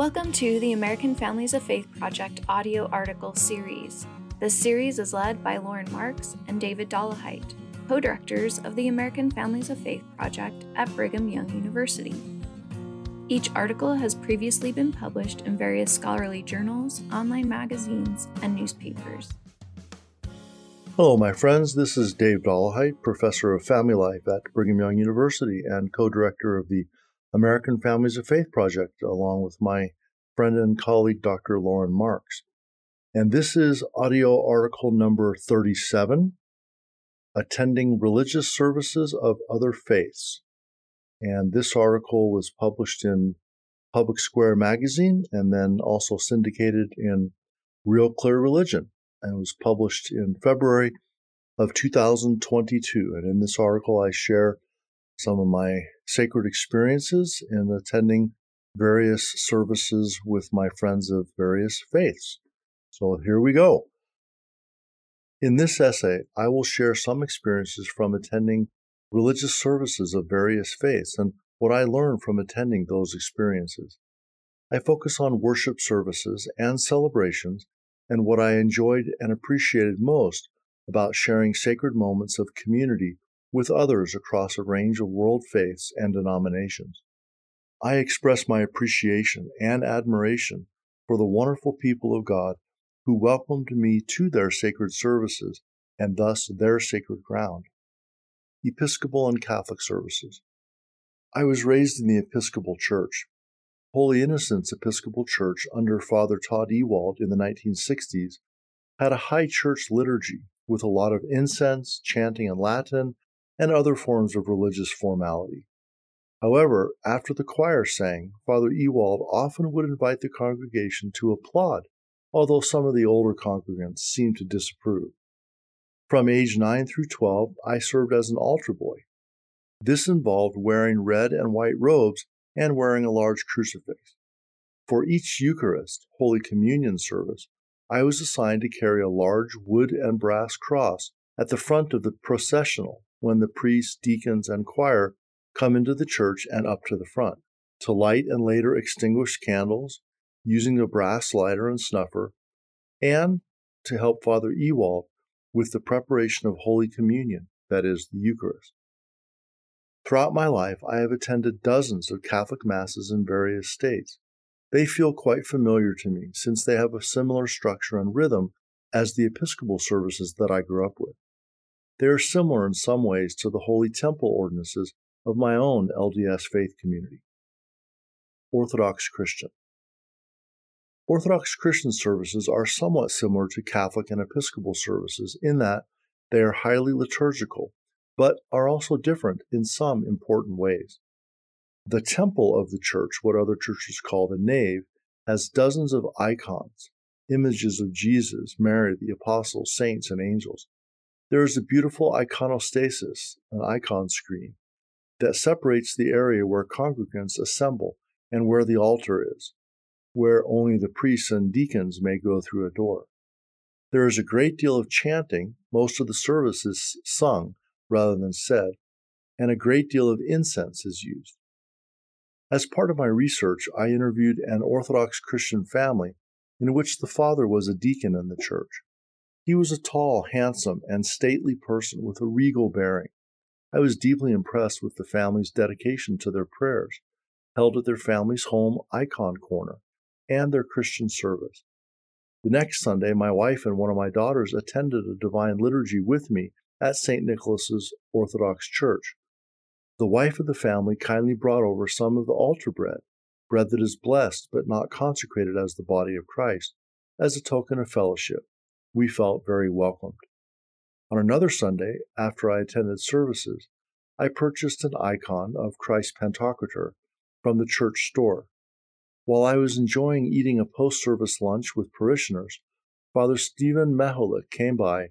Welcome to the American Families of Faith Project audio article series. This series is led by Lauren Marks and David Dollahite, co directors of the American Families of Faith Project at Brigham Young University. Each article has previously been published in various scholarly journals, online magazines, and newspapers. Hello, my friends. This is Dave Dollahite, professor of family life at Brigham Young University and co director of the American Families of Faith Project, along with my friend and colleague, Dr. Lauren Marks. And this is audio article number 37 Attending Religious Services of Other Faiths. And this article was published in Public Square magazine and then also syndicated in Real Clear Religion and was published in February of 2022. And in this article, I share some of my sacred experiences in attending various services with my friends of various faiths. So here we go. In this essay, I will share some experiences from attending religious services of various faiths and what I learned from attending those experiences. I focus on worship services and celebrations and what I enjoyed and appreciated most about sharing sacred moments of community with others across a range of world faiths and denominations. I express my appreciation and admiration for the wonderful people of God who welcomed me to their sacred services and thus their sacred ground. Episcopal and Catholic services. I was raised in the Episcopal Church. Holy Innocents Episcopal Church under Father Todd Ewald in the 1960s had a high church liturgy with a lot of incense, chanting in Latin, and other forms of religious formality. However, after the choir sang, Father Ewald often would invite the congregation to applaud, although some of the older congregants seemed to disapprove. From age 9 through 12, I served as an altar boy. This involved wearing red and white robes and wearing a large crucifix. For each Eucharist, Holy Communion service, I was assigned to carry a large wood and brass cross at the front of the processional when the priests, deacons, and choir come into the church and up to the front to light and later extinguish candles using the brass lighter and snuffer, and to help Father Ewald with the preparation of Holy Communion, that is, the Eucharist. Throughout my life, I have attended dozens of Catholic Masses in various states. They feel quite familiar to me since they have a similar structure and rhythm as the Episcopal services that I grew up with. They are similar in some ways to the Holy Temple ordinances of my own LDS faith community. Orthodox Christian. Orthodox Christian services are somewhat similar to Catholic and Episcopal services in that they are highly liturgical, but are also different in some important ways. The temple of the church, what other churches call the nave, has dozens of icons, images of Jesus, Mary, the apostles, saints, and angels. There is a beautiful iconostasis, an icon screen, that separates the area where congregants assemble and where the altar is, where only the priests and deacons may go through a door. There is a great deal of chanting, most of the service is sung rather than said, and a great deal of incense is used. As part of my research, I interviewed an Orthodox Christian family in which the father was a deacon in the church. He was a tall, handsome, and stately person with a regal bearing. I was deeply impressed with the family's dedication to their prayers, held at their family's home icon corner, and their Christian service. The next Sunday, my wife and one of my daughters attended a divine liturgy with me at St. Nicholas's Orthodox Church. The wife of the family kindly brought over some of the altar bread, bread that is blessed but not consecrated as the body of Christ, as a token of fellowship we felt very welcomed. On another Sunday, after I attended services, I purchased an icon of Christ Pantocrator from the church store. While I was enjoying eating a post service lunch with parishioners, Father Stephen Meholik came by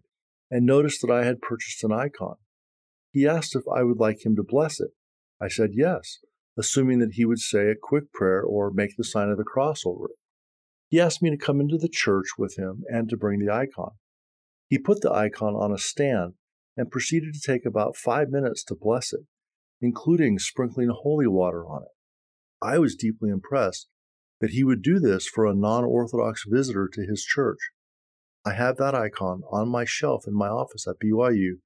and noticed that I had purchased an icon. He asked if I would like him to bless it. I said yes, assuming that he would say a quick prayer or make the sign of the cross over it. He asked me to come into the church with him and to bring the icon. He put the icon on a stand and proceeded to take about five minutes to bless it, including sprinkling holy water on it. I was deeply impressed that he would do this for a non Orthodox visitor to his church. I have that icon on my shelf in my office at BYU,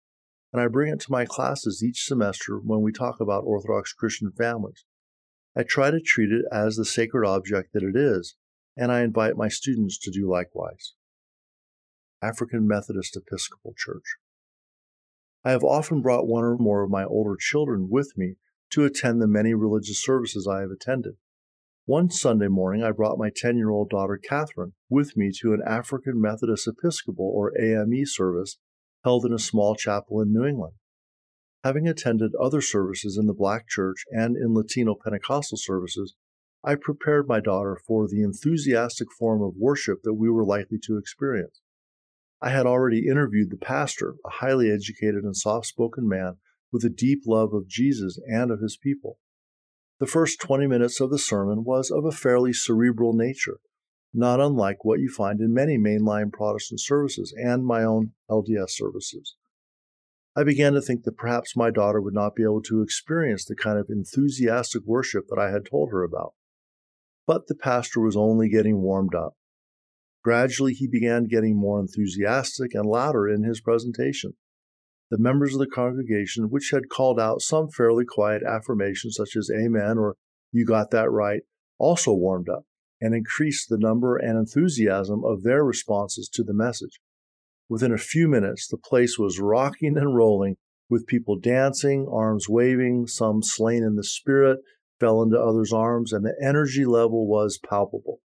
and I bring it to my classes each semester when we talk about Orthodox Christian families. I try to treat it as the sacred object that it is, and I invite my students to do likewise. African Methodist Episcopal Church. I have often brought one or more of my older children with me to attend the many religious services I have attended. One Sunday morning, I brought my 10 year old daughter Catherine with me to an African Methodist Episcopal or AME service held in a small chapel in New England. Having attended other services in the Black Church and in Latino Pentecostal services, I prepared my daughter for the enthusiastic form of worship that we were likely to experience. I had already interviewed the pastor, a highly educated and soft spoken man with a deep love of Jesus and of his people. The first 20 minutes of the sermon was of a fairly cerebral nature, not unlike what you find in many mainline Protestant services and my own LDS services. I began to think that perhaps my daughter would not be able to experience the kind of enthusiastic worship that I had told her about. But the pastor was only getting warmed up. Gradually, he began getting more enthusiastic and louder in his presentation the members of the congregation, which had called out some fairly quiet affirmations such as Amen or You got that right, also warmed up and increased the number and enthusiasm of their responses to the message. Within a few minutes, the place was rocking and rolling with people dancing, arms waving, some slain in the spirit, fell into others' arms, and the energy level was palpable.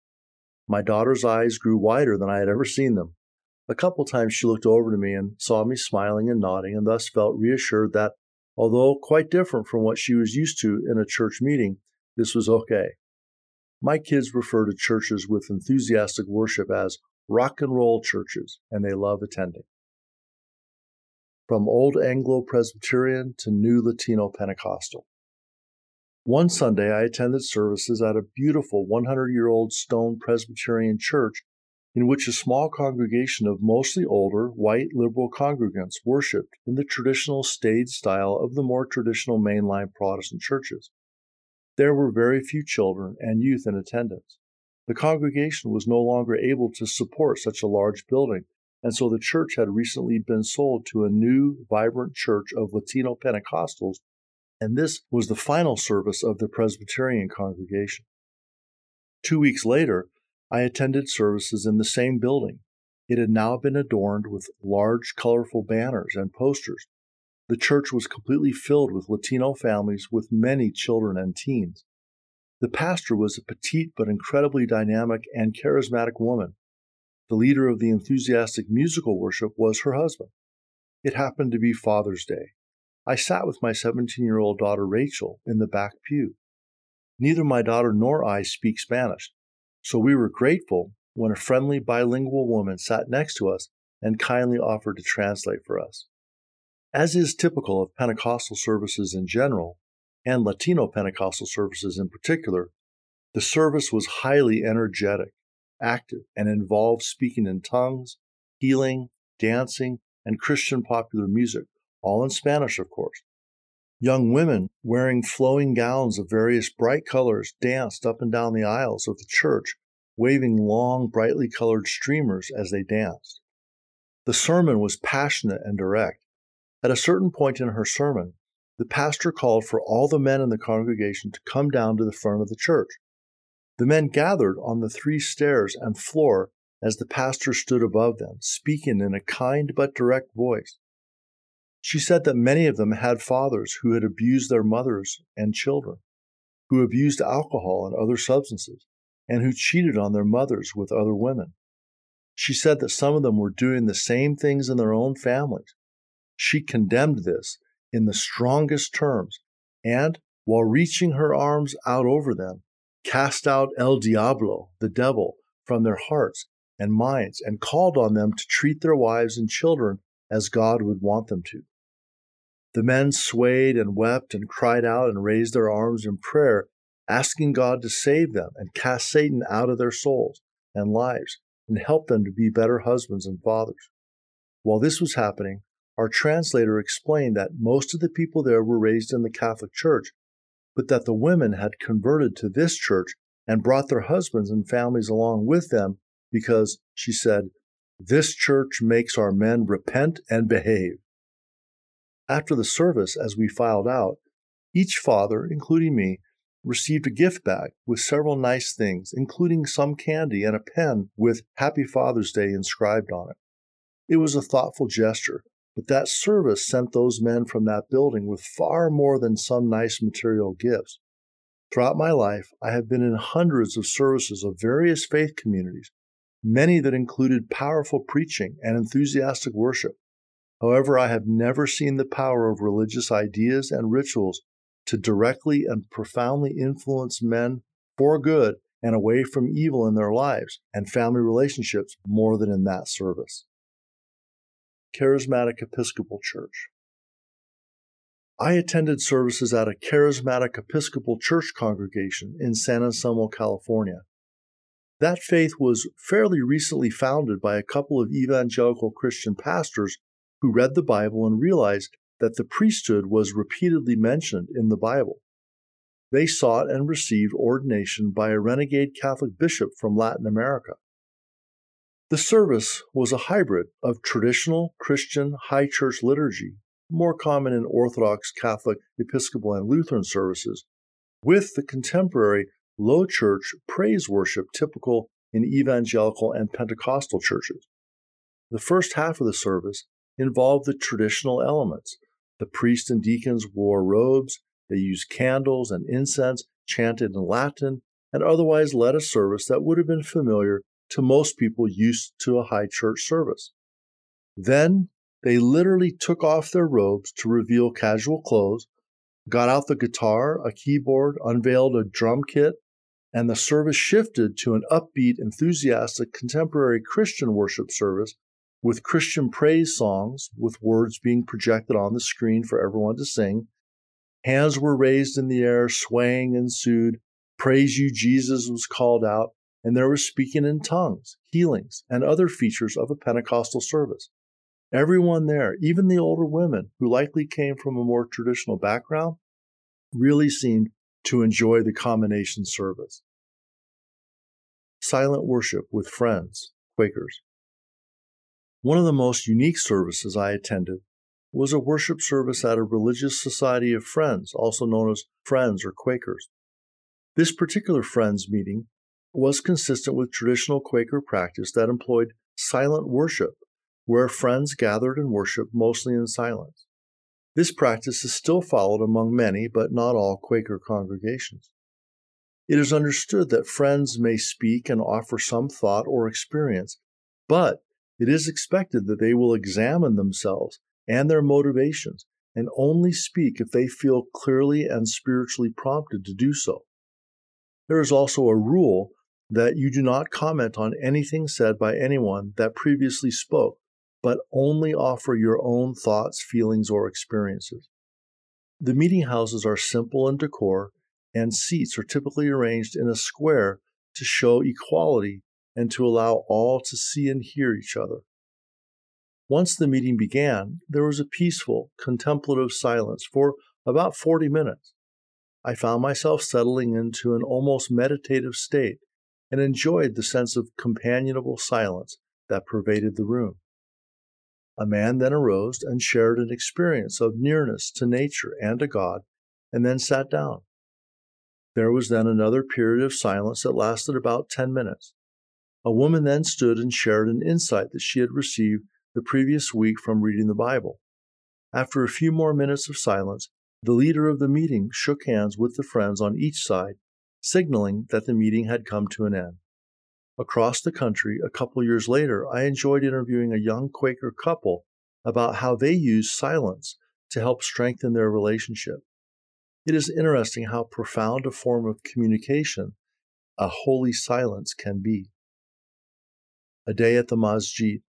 My daughter's eyes grew wider than I had ever seen them. A couple times she looked over to me and saw me smiling and nodding, and thus felt reassured that, although quite different from what she was used to in a church meeting, this was okay. My kids refer to churches with enthusiastic worship as rock and roll churches, and they love attending. From Old Anglo Presbyterian to New Latino Pentecostal. One Sunday, I attended services at a beautiful 100 year old stone Presbyterian church in which a small congregation of mostly older, white liberal congregants worshiped in the traditional staid style of the more traditional mainline Protestant churches. There were very few children and youth in attendance. The congregation was no longer able to support such a large building, and so the church had recently been sold to a new, vibrant church of Latino Pentecostals, and this was the final service of the Presbyterian congregation. Two weeks later, I attended services in the same building. It had now been adorned with large, colorful banners and posters. The church was completely filled with Latino families with many children and teens. The pastor was a petite but incredibly dynamic and charismatic woman. The leader of the enthusiastic musical worship was her husband. It happened to be Father's Day. I sat with my 17 year old daughter Rachel in the back pew. Neither my daughter nor I speak Spanish, so we were grateful when a friendly bilingual woman sat next to us and kindly offered to translate for us. As is typical of Pentecostal services in general, and Latino Pentecostal services in particular, the service was highly energetic, active, and involved speaking in tongues, healing, dancing, and Christian popular music, all in Spanish, of course. Young women wearing flowing gowns of various bright colors danced up and down the aisles of the church, waving long, brightly colored streamers as they danced. The sermon was passionate and direct. At a certain point in her sermon, the pastor called for all the men in the congregation to come down to the front of the church. The men gathered on the three stairs and floor as the pastor stood above them, speaking in a kind but direct voice. She said that many of them had fathers who had abused their mothers and children, who abused alcohol and other substances, and who cheated on their mothers with other women. She said that some of them were doing the same things in their own families. She condemned this in the strongest terms and, while reaching her arms out over them, cast out El Diablo, the devil, from their hearts and minds and called on them to treat their wives and children as God would want them to. The men swayed and wept and cried out and raised their arms in prayer, asking God to save them and cast Satan out of their souls and lives and help them to be better husbands and fathers. While this was happening, our translator explained that most of the people there were raised in the Catholic Church, but that the women had converted to this church and brought their husbands and families along with them because, she said, this church makes our men repent and behave. After the service, as we filed out, each father, including me, received a gift bag with several nice things, including some candy and a pen with Happy Father's Day inscribed on it. It was a thoughtful gesture, but that service sent those men from that building with far more than some nice material gifts. Throughout my life, I have been in hundreds of services of various faith communities, many that included powerful preaching and enthusiastic worship. However, I have never seen the power of religious ideas and rituals to directly and profoundly influence men for good and away from evil in their lives and family relationships more than in that service. Charismatic Episcopal Church. I attended services at a charismatic Episcopal church congregation in San Anselmo, California. That faith was fairly recently founded by a couple of evangelical Christian pastors who read the Bible and realized that the priesthood was repeatedly mentioned in the Bible. They sought and received ordination by a renegade Catholic bishop from Latin America. The service was a hybrid of traditional Christian high church liturgy, more common in Orthodox, Catholic, Episcopal, and Lutheran services, with the contemporary low church praise worship typical in evangelical and Pentecostal churches. The first half of the service involved the traditional elements. The priests and deacons wore robes, they used candles and incense, chanted in Latin, and otherwise led a service that would have been familiar to most people used to a high church service. Then they literally took off their robes to reveal casual clothes, got out the guitar, a keyboard, unveiled a drum kit, and the service shifted to an upbeat, enthusiastic, contemporary Christian worship service with Christian praise songs, with words being projected on the screen for everyone to sing. Hands were raised in the air, swaying ensued. Praise you, Jesus was called out, and there was speaking in tongues, healings, and other features of a Pentecostal service. Everyone there, even the older women who likely came from a more traditional background, really seemed to enjoy the combination service. Silent worship with friends, Quakers. One of the most unique services I attended was a worship service at a religious society of friends, also known as Friends or Quakers. This particular Friends meeting was consistent with traditional Quaker practice that employed silent worship, where friends gathered and worshiped mostly in silence. This practice is still followed among many, but not all, Quaker congregations. It is understood that friends may speak and offer some thought or experience, but it is expected that they will examine themselves and their motivations and only speak if they feel clearly and spiritually prompted to do so. There is also a rule that you do not comment on anything said by anyone that previously spoke, but only offer your own thoughts, feelings, or experiences. The meeting houses are simple in decor, and seats are typically arranged in a square to show equality and to allow all to see and hear each other. Once the meeting began, there was a peaceful, contemplative silence for about 40 minutes. I found myself settling into an almost meditative state and enjoyed the sense of companionable silence that pervaded the room. A man then arose and shared an experience of nearness to nature and to God, and then sat down. There was then another period of silence that lasted about 10 minutes. A woman then stood and shared an insight that she had received the previous week from reading the Bible. After a few more minutes of silence, the leader of the meeting shook hands with the friends on each side signaling that the meeting had come to an end. Across the country, a couple years later, I enjoyed interviewing a young Quaker couple about how they use silence to help strengthen their relationship. It is interesting how profound a form of communication a holy silence can be. A day at the masjid.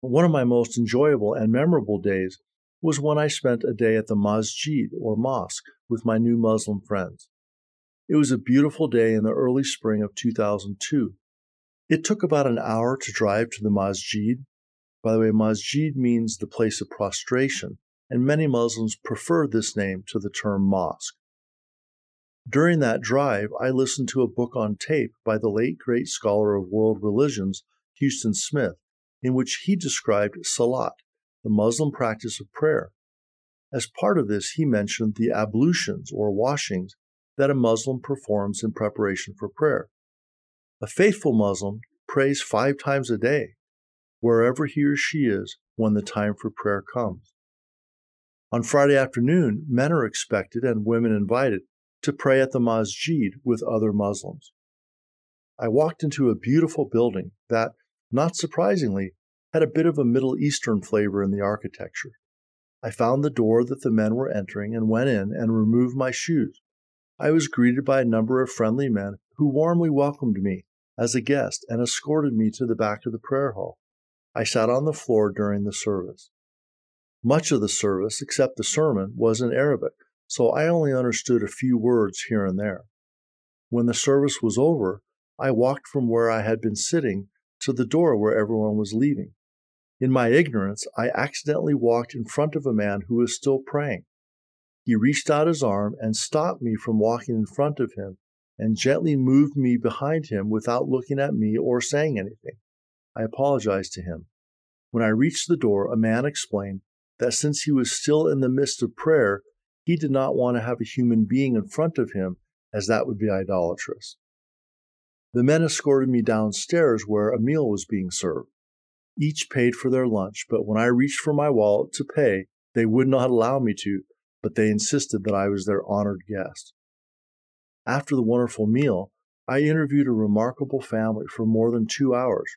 One of my most enjoyable and memorable days was when I spent a day at the masjid or mosque with my new Muslim friends. It was a beautiful day in the early spring of 2002. It took about an hour to drive to the masjid. By the way, masjid means the place of prostration, and many Muslims prefer this name to the term mosque. During that drive, I listened to a book on tape by the late great scholar of world religions, Huston Smith, in which he described Salat, the Muslim practice of prayer. As part of this, he mentioned the ablutions or washings that a Muslim performs in preparation for prayer. A faithful Muslim prays five times a day, wherever he or she is when the time for prayer comes. On Friday afternoon, men are expected and women invited to pray at the masjid with other Muslims. I walked into a beautiful building that, not surprisingly, had a bit of a Middle Eastern flavor in the architecture. I found the door that the men were entering and went in and removed my shoes. I was greeted by a number of friendly men who warmly welcomed me as a guest and escorted me to the back of the prayer hall. I sat on the floor during the service. Much of the service, except the sermon, was in Arabic, so I only understood a few words here and there. When the service was over, I walked from where I had been sitting to the door where everyone was leaving. In my ignorance, I accidentally walked in front of a man who was still praying. He reached out his arm and stopped me from walking in front of him and gently moved me behind him without looking at me or saying anything. I apologized to him. When I reached the door, a man explained that since he was still in the midst of prayer, he did not want to have a human being in front of him, as that would be idolatrous. The men escorted me downstairs where a meal was being served. Each paid for their lunch, but when I reached for my wallet to pay, they would not allow me to, but they insisted that I was their honored guest. After the wonderful meal, I interviewed a remarkable family for more than two hours.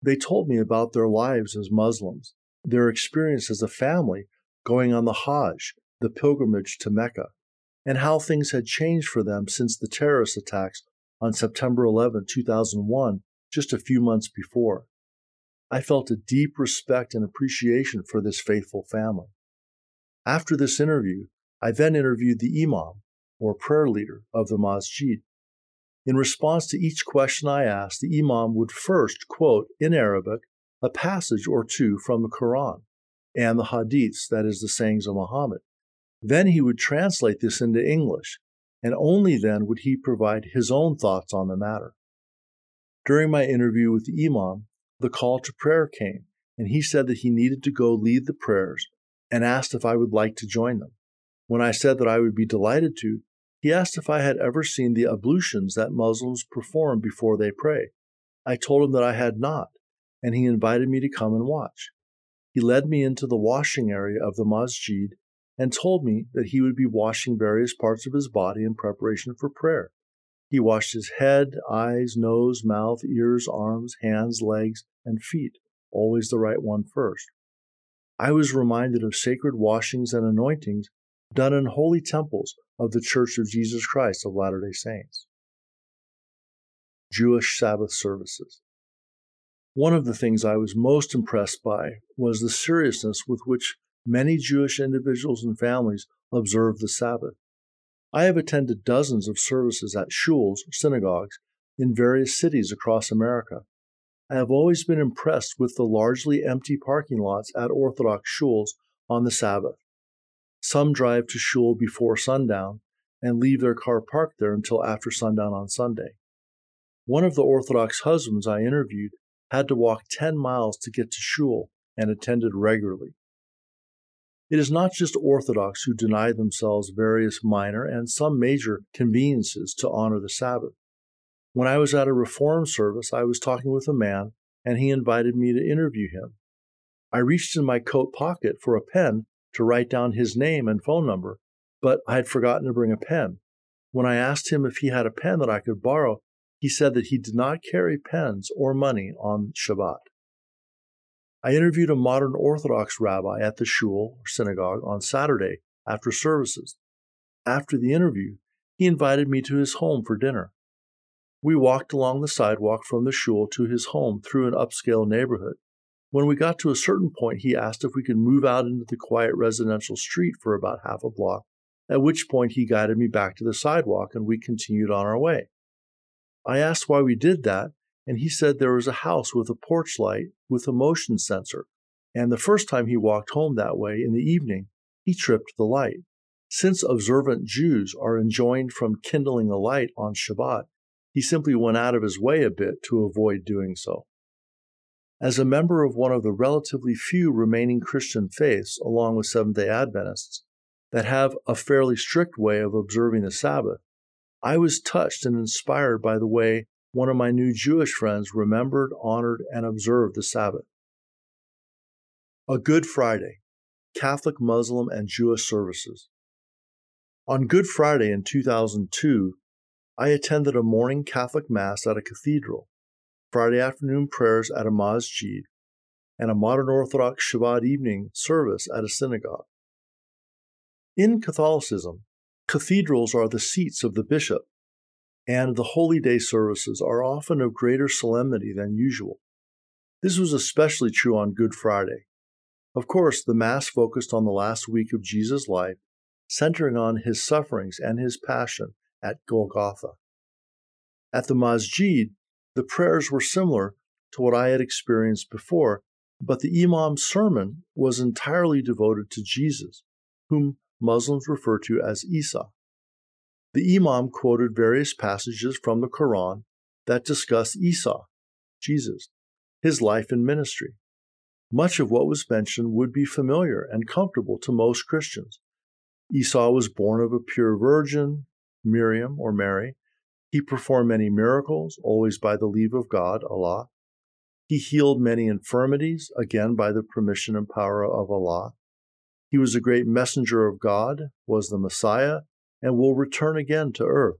They told me about their lives as Muslims, their experience as a family going on the Hajj, the pilgrimage to Mecca, and how things had changed for them since the terrorist attacks on September 11, 2001, just a few months before. I felt a deep respect and appreciation for this faithful family. After this interview, I then interviewed the Imam, or prayer leader, of the masjid. In response to each question I asked, the Imam would first quote in Arabic a passage or two from the Quran and the Hadiths, that is, the sayings of Muhammad. Then he would translate this into English, and only then would he provide his own thoughts on the matter. During my interview with the Imam, the call to prayer came, and he said that he needed to go lead the prayers and asked if I would like to join them. When I said that I would be delighted to, he asked if I had ever seen the ablutions that Muslims perform before they pray. I told him that I had not, and he invited me to come and watch. He led me into the washing area of the masjid and told me that he would be washing various parts of his body in preparation for prayer. He washed his head, eyes, nose, mouth, ears, arms, hands, legs, and feet, always the right one first. I was reminded of sacred washings and anointings done in holy temples of the Church of Jesus Christ of Latter day Saints. Jewish Sabbath services. One of the things I was most impressed by was the seriousness with which many Jewish individuals and families observe the Sabbath. I have attended dozens of services at shuls, synagogues, in various cities across America. I have always been impressed with the largely empty parking lots at Orthodox shuls on the Sabbath. Some drive to shul before sundown and leave their car parked there until after sundown on Sunday. One of the Orthodox husbands I interviewed had to walk 10 miles to get to shul and attended regularly. It is not just Orthodox who deny themselves various minor and some major conveniences to honor the Sabbath. When I was at a Reform service, I was talking with a man, and he invited me to interview him. I reached in my coat pocket for a pen to write down his name and phone number, but I had forgotten to bring a pen. When I asked him if he had a pen that I could borrow, he said that he did not carry pens or money on Shabbat. I interviewed a modern Orthodox rabbi at the shul or synagogue on Saturday after services. After the interview, he invited me to his home for dinner. We walked along the sidewalk from the shul to his home through an upscale neighborhood. When we got to a certain point, he asked if we could move out into the quiet residential street for about half a block, at which point he guided me back to the sidewalk and we continued on our way. I asked why we did that, and he said there was a house with a porch light with a motion sensor, and the first time he walked home that way in the evening, he tripped the light. Since observant Jews are enjoined from kindling a light on Shabbat, he simply went out of his way a bit to avoid doing so. As a member of one of the relatively few remaining Christian faiths, along with Seventh day Adventists, that have a fairly strict way of observing the Sabbath, I was touched and inspired by the way one of my new Jewish friends remembered, honored, and observed the Sabbath. A Good Friday Catholic, Muslim, and Jewish Services. On Good Friday in 2002, I attended a morning Catholic Mass at a cathedral, Friday afternoon prayers at a masjid, and a modern Orthodox Shabbat evening service at a synagogue. In Catholicism, cathedrals are the seats of the bishop, and the Holy Day services are often of greater solemnity than usual. This was especially true on Good Friday. Of course, the Mass focused on the last week of Jesus' life, centering on his sufferings and his passion at Golgotha. At the Masjid, the prayers were similar to what I had experienced before, but the Imam's sermon was entirely devoted to Jesus, whom Muslims refer to as Isa. The Imam quoted various passages from the Quran that discuss Isa, Jesus, his life and ministry. Much of what was mentioned would be familiar and comfortable to most Christians. Isa was born of a pure virgin, Miriam or Mary. He performed many miracles, always by the leave of God, Allah. He healed many infirmities, again by the permission and power of Allah. He was a great messenger of God, was the Messiah, and will return again to earth.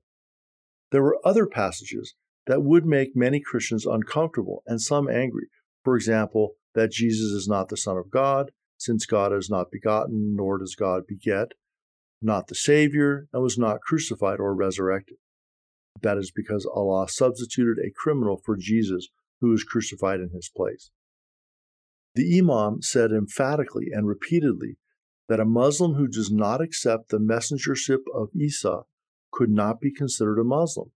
There were other passages that would make many Christians uncomfortable and some angry. For example, that Jesus is not the Son of God, since God is not begotten, nor does God beget, not the Savior, and was not crucified or resurrected. That is because Allah substituted a criminal for Jesus who was crucified in his place. The Imam said emphatically and repeatedly that a Muslim who does not accept the messengership of Isa could not be considered a Muslim.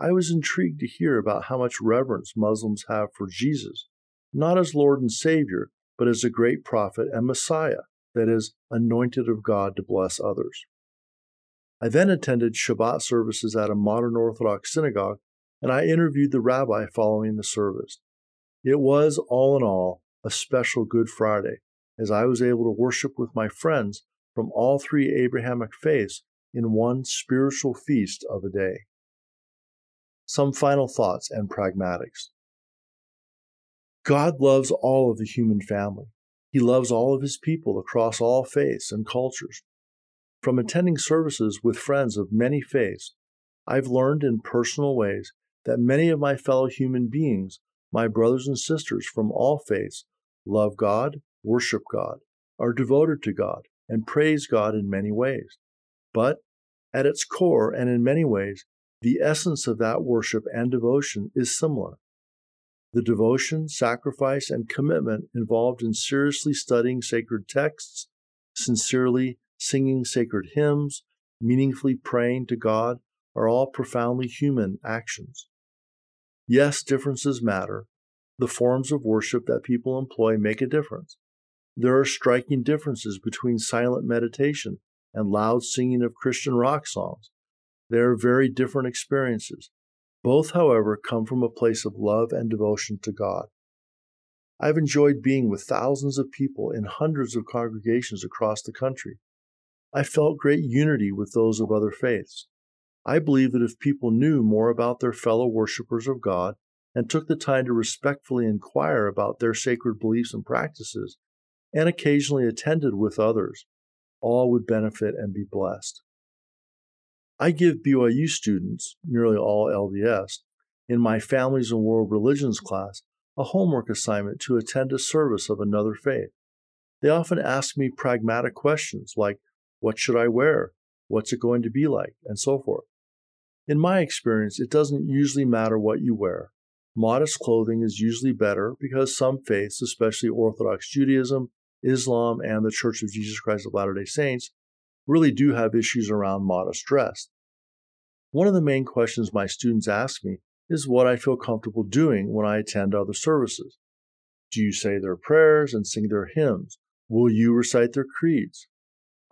I was intrigued to hear about how much reverence Muslims have for Jesus not as Lord and Savior, but as a great prophet and Messiah, that is, anointed of God to bless others. I then attended Shabbat services at a modern Orthodox synagogue, and I interviewed the rabbi following the service. It was, all in all, a special Good Friday, as I was able to worship with my friends from all three Abrahamic faiths in one spiritual feast of a day. Some final thoughts and pragmatics. God loves all of the human family. He loves all of his people across all faiths and cultures. From attending services with friends of many faiths, I've learned in personal ways that many of my fellow human beings, my brothers and sisters from all faiths, love God, worship God, are devoted to God, and praise God in many ways. But at its core, and in many ways, the essence of that worship and devotion is similar. The devotion, sacrifice, and commitment involved in seriously studying sacred texts, sincerely singing sacred hymns, meaningfully praying to God are all profoundly human actions. Yes, differences matter. The forms of worship that people employ make a difference. There are striking differences between silent meditation and loud singing of Christian rock songs. They are very different experiences, both, however, come from a place of love and devotion to God. I've enjoyed being with thousands of people in hundreds of congregations across the country. I felt great unity with those of other faiths. I believe that if people knew more about their fellow worshippers of God and took the time to respectfully inquire about their sacred beliefs and practices, and occasionally attended with others, all would benefit and be blessed. I give BYU students, nearly all LDS, in my Families and World Religions class a homework assignment to attend a service of another faith. They often ask me pragmatic questions like, What should I wear? What's it going to be like? and so forth. In my experience, it doesn't usually matter what you wear. Modest clothing is usually better because some faiths, especially Orthodox Judaism, Islam, and the Church of Jesus Christ of Latter day Saints, really do have issues around modest dress. One of the main questions my students ask me is what I feel comfortable doing when I attend other services. Do you say their prayers and sing their hymns? Will you recite their creeds?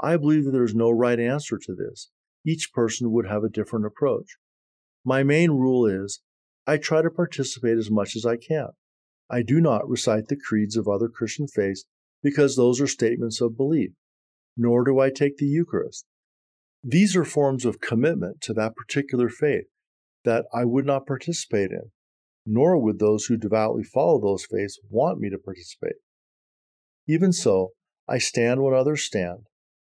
I believe that there is no right answer to this. Each person would have a different approach. My main rule is I try to participate as much as I can. I do not recite the creeds of other Christian faiths because those are statements of belief, nor do I take the Eucharist. These are forms of commitment to that particular faith that I would not participate in, nor would those who devoutly follow those faiths want me to participate. Even so, I stand when others stand.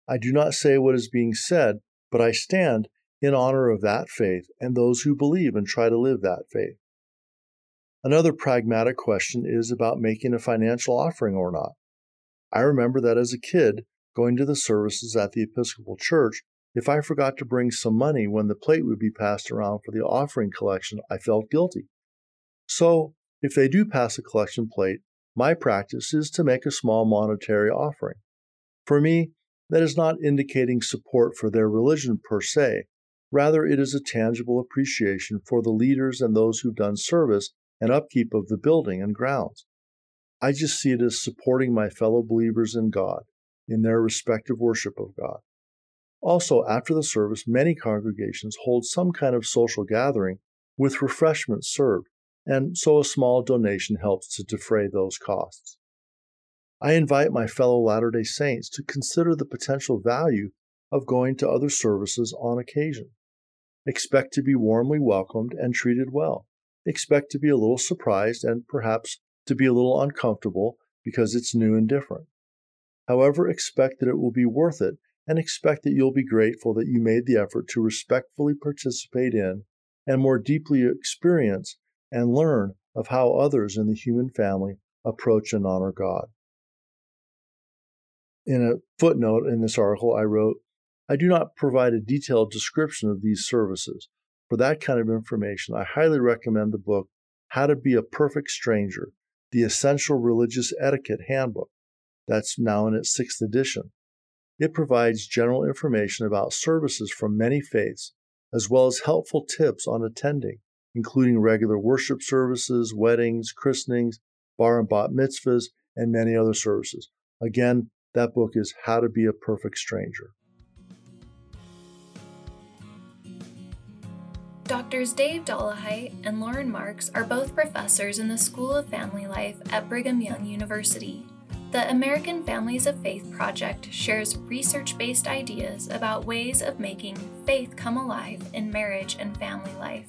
I do not say what is being said, but I stand in honor of that faith and those who believe and try to live that faith. Another pragmatic question is about making a financial offering or not. I remember that as a kid, going to the services at the Episcopal Church, if I forgot to bring some money when the plate would be passed around for the offering collection, I felt guilty. So, if they do pass a collection plate, my practice is to make a small monetary offering. For me, that is not indicating support for their religion per se, Rather, it is a tangible appreciation for the leaders and those who've done service and upkeep of the building and grounds. I just see it as supporting my fellow believers in God in their respective worship of God. Also, after the service, many congregations hold some kind of social gathering with refreshments served, and so a small donation helps to defray those costs. I invite my fellow Latter day Saints to consider the potential value of going to other services on occasion. Expect to be warmly welcomed and treated well. Expect to be a little surprised and perhaps to be a little uncomfortable because it's new and different. However, expect that it will be worth it and expect that you'll be grateful that you made the effort to respectfully participate in and more deeply experience and learn of how others in the human family approach and honor God. In a footnote in this article, I wrote, I do not provide a detailed description of these services. For that kind of information, I highly recommend the book How to Be a Perfect Stranger The Essential Religious Etiquette Handbook. That's now in its sixth edition. It provides general information about services from many faiths, as well as helpful tips on attending, including regular worship services, weddings, christenings, bar and bat mitzvahs, and many other services. Again, that book is How to Be a Perfect Stranger. Doctors Dave Dollahite and Lauren Marks are both professors in the School of Family Life at Brigham Young University. The American Families of Faith Project shares research based ideas about ways of making faith come alive in marriage and family life.